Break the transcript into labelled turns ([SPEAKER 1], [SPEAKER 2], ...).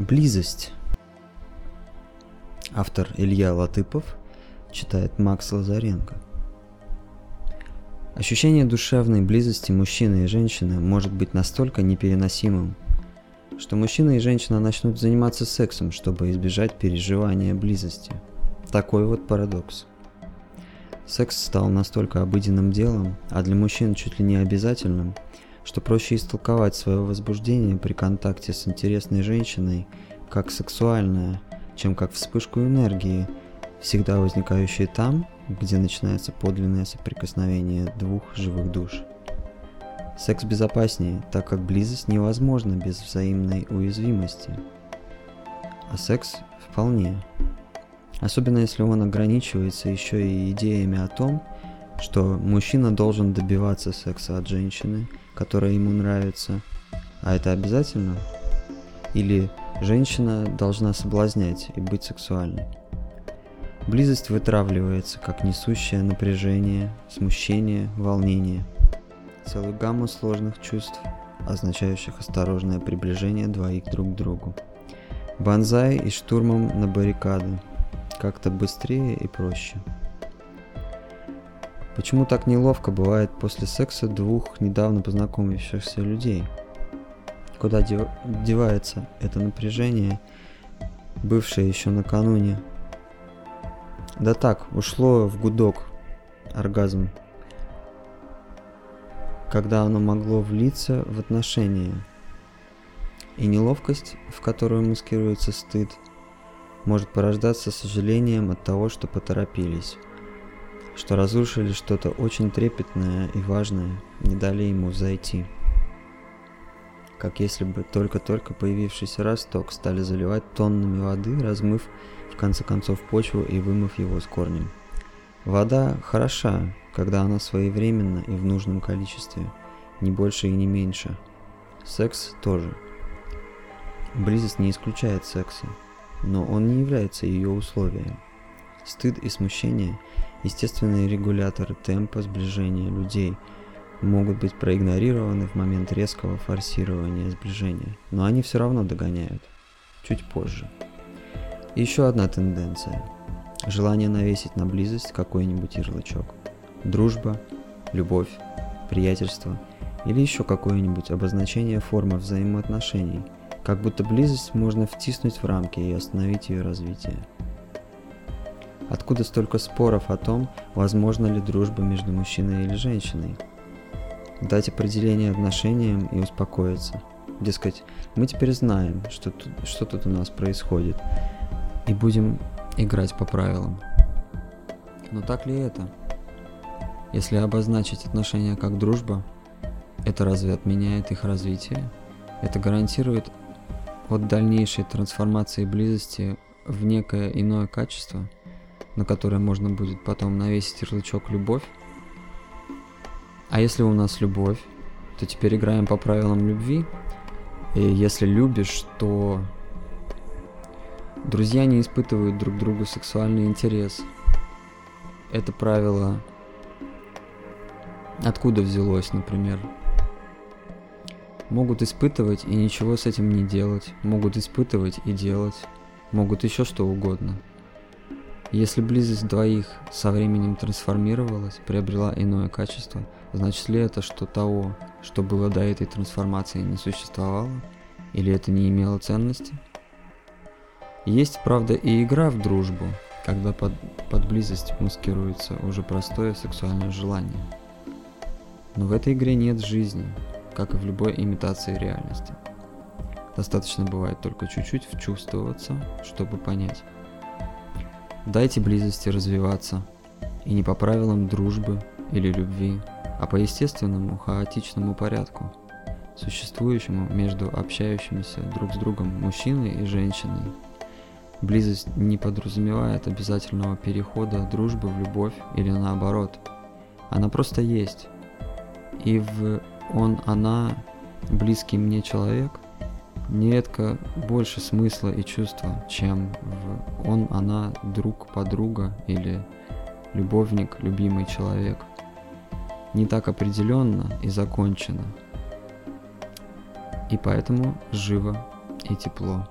[SPEAKER 1] Близость. Автор Илья Латыпов читает Макс Лазаренко. Ощущение душевной близости мужчины и женщины может быть настолько непереносимым, что мужчина и женщина начнут заниматься сексом, чтобы избежать переживания близости. Такой вот парадокс. Секс стал настолько обыденным делом, а для мужчин чуть ли не обязательным – что проще истолковать свое возбуждение при контакте с интересной женщиной как сексуальное, чем как вспышку энергии, всегда возникающей там, где начинается подлинное соприкосновение двух живых душ. Секс безопаснее, так как близость невозможна без взаимной уязвимости. А секс вполне. Особенно если он ограничивается еще и идеями о том, что мужчина должен добиваться секса от женщины – которая ему нравится. А это обязательно? Или женщина должна соблазнять и быть сексуальной? Близость вытравливается, как несущее напряжение, смущение, волнение. Целую гамму сложных чувств, означающих осторожное приближение двоих друг к другу. Банзай и штурмом на баррикады. Как-то быстрее и проще. Почему так неловко бывает после секса двух недавно познакомившихся людей? Куда дев... девается это напряжение, бывшее еще накануне? Да так, ушло в гудок, оргазм, когда оно могло влиться в отношения. И неловкость, в которую маскируется стыд, может порождаться сожалением от того, что поторопились что разрушили что-то очень трепетное и важное, не дали ему зайти. Как если бы только-только появившийся росток стали заливать тоннами воды, размыв в конце концов почву и вымыв его с корнем. Вода хороша, когда она своевременна и в нужном количестве, не больше и не меньше. Секс тоже. Близость не исключает секса, но он не является ее условием. Стыд и смущение – Естественные регуляторы темпа сближения людей могут быть проигнорированы в момент резкого форсирования сближения, но они все равно догоняют. Чуть позже. Еще одна тенденция. Желание навесить на близость какой-нибудь ярлычок. Дружба, любовь, приятельство или еще какое-нибудь обозначение формы взаимоотношений, как будто близость можно втиснуть в рамки и остановить ее развитие. Откуда столько споров о том, возможно ли дружба между мужчиной или женщиной? Дать определение отношениям и успокоиться. Дескать, мы теперь знаем, что тут, что тут у нас происходит, и будем играть по правилам. Но так ли это? Если обозначить отношения как дружба, это разве отменяет их развитие? Это гарантирует от дальнейшей трансформации близости в некое иное качество – на которое можно будет потом навесить ярлычок «любовь». А если у нас любовь, то теперь играем по правилам любви. И если любишь, то друзья не испытывают друг другу сексуальный интерес. Это правило откуда взялось, например? Могут испытывать и ничего с этим не делать, могут испытывать и делать, могут еще что угодно – если близость двоих со временем трансформировалась, приобрела иное качество, значит ли это, что того, что было до этой трансформации, не существовало? Или это не имело ценности? Есть, правда, и игра в дружбу, когда под, под близость маскируется уже простое сексуальное желание. Но в этой игре нет жизни, как и в любой имитации реальности. Достаточно бывает только чуть-чуть вчувствоваться, чтобы понять. Дайте близости развиваться. И не по правилам дружбы или любви, а по естественному, хаотичному порядку, существующему между общающимися друг с другом мужчиной и женщиной. Близость не подразумевает обязательного перехода дружбы в любовь или наоборот. Она просто есть. И в он, она, близкий мне человек – нередко больше смысла и чувства, чем в он, она, друг, подруга или любовник, любимый человек. Не так определенно и закончено. И поэтому живо и тепло.